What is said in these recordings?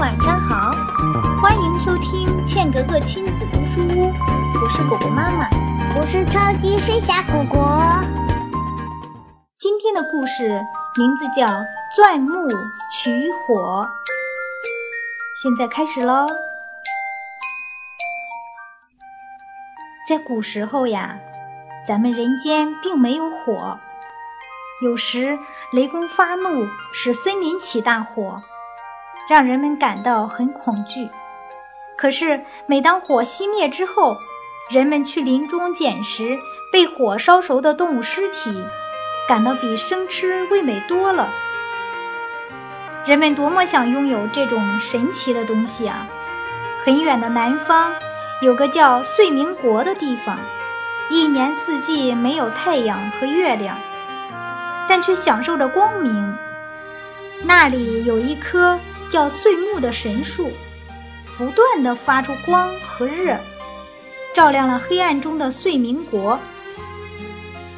晚上好，欢迎收听茜格格亲子读书屋，我是果果妈妈，我是超级飞侠果果。今天的故事名字叫《钻木取火》，现在开始喽。在古时候呀，咱们人间并没有火，有时雷公发怒，使森林起大火。让人们感到很恐惧。可是，每当火熄灭之后，人们去林中捡拾被火烧熟的动物尸体，感到比生吃味美多了。人们多么想拥有这种神奇的东西啊！很远的南方，有个叫岁明国的地方，一年四季没有太阳和月亮，但却享受着光明。那里有一棵。叫岁木的神树，不断地发出光和热，照亮了黑暗中的岁明国。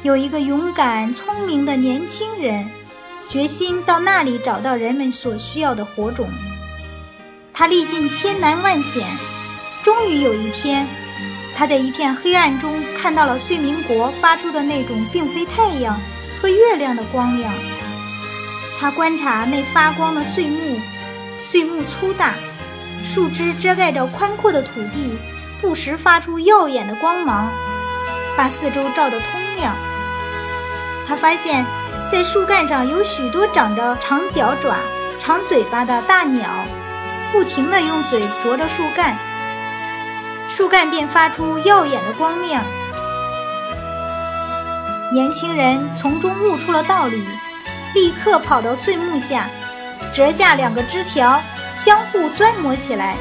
有一个勇敢聪明的年轻人，决心到那里找到人们所需要的火种。他历尽千难万险，终于有一天，他在一片黑暗中看到了岁明国发出的那种并非太阳和月亮的光亮。他观察那发光的岁木。碎木粗大，树枝遮盖着宽阔的土地，不时发出耀眼的光芒，把四周照得通亮。他发现，在树干上有许多长着长脚爪、长嘴巴的大鸟，不停地用嘴啄着树干，树干便发出耀眼的光亮。年轻人从中悟出了道理，立刻跑到碎木下。折下两个枝条，相互钻磨起来，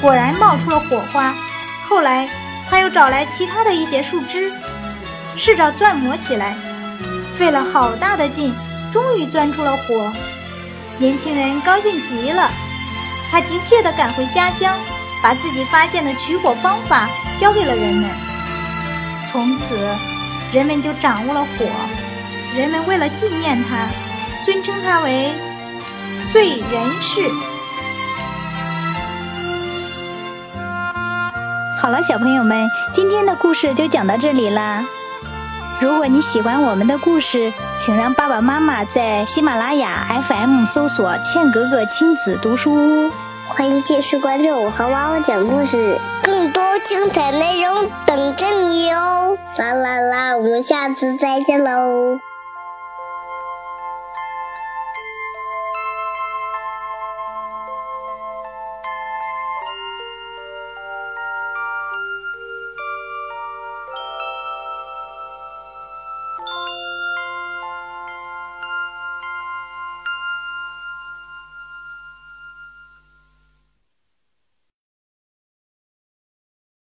果然冒出了火花。后来，他又找来其他的一些树枝，试着钻磨起来，费了好大的劲，终于钻出了火。年轻人高兴极了，他急切地赶回家乡，把自己发现的取火方法教给了人们。从此，人们就掌握了火。人们为了纪念他。尊称他为燧人氏。好了，小朋友们，今天的故事就讲到这里啦。如果你喜欢我们的故事，请让爸爸妈妈在喜马拉雅 FM 搜索“茜格格亲子读书屋”，欢迎继续关注我和妈妈讲故事，更多精彩内容等着你哦！啦啦啦，我们下次再见喽。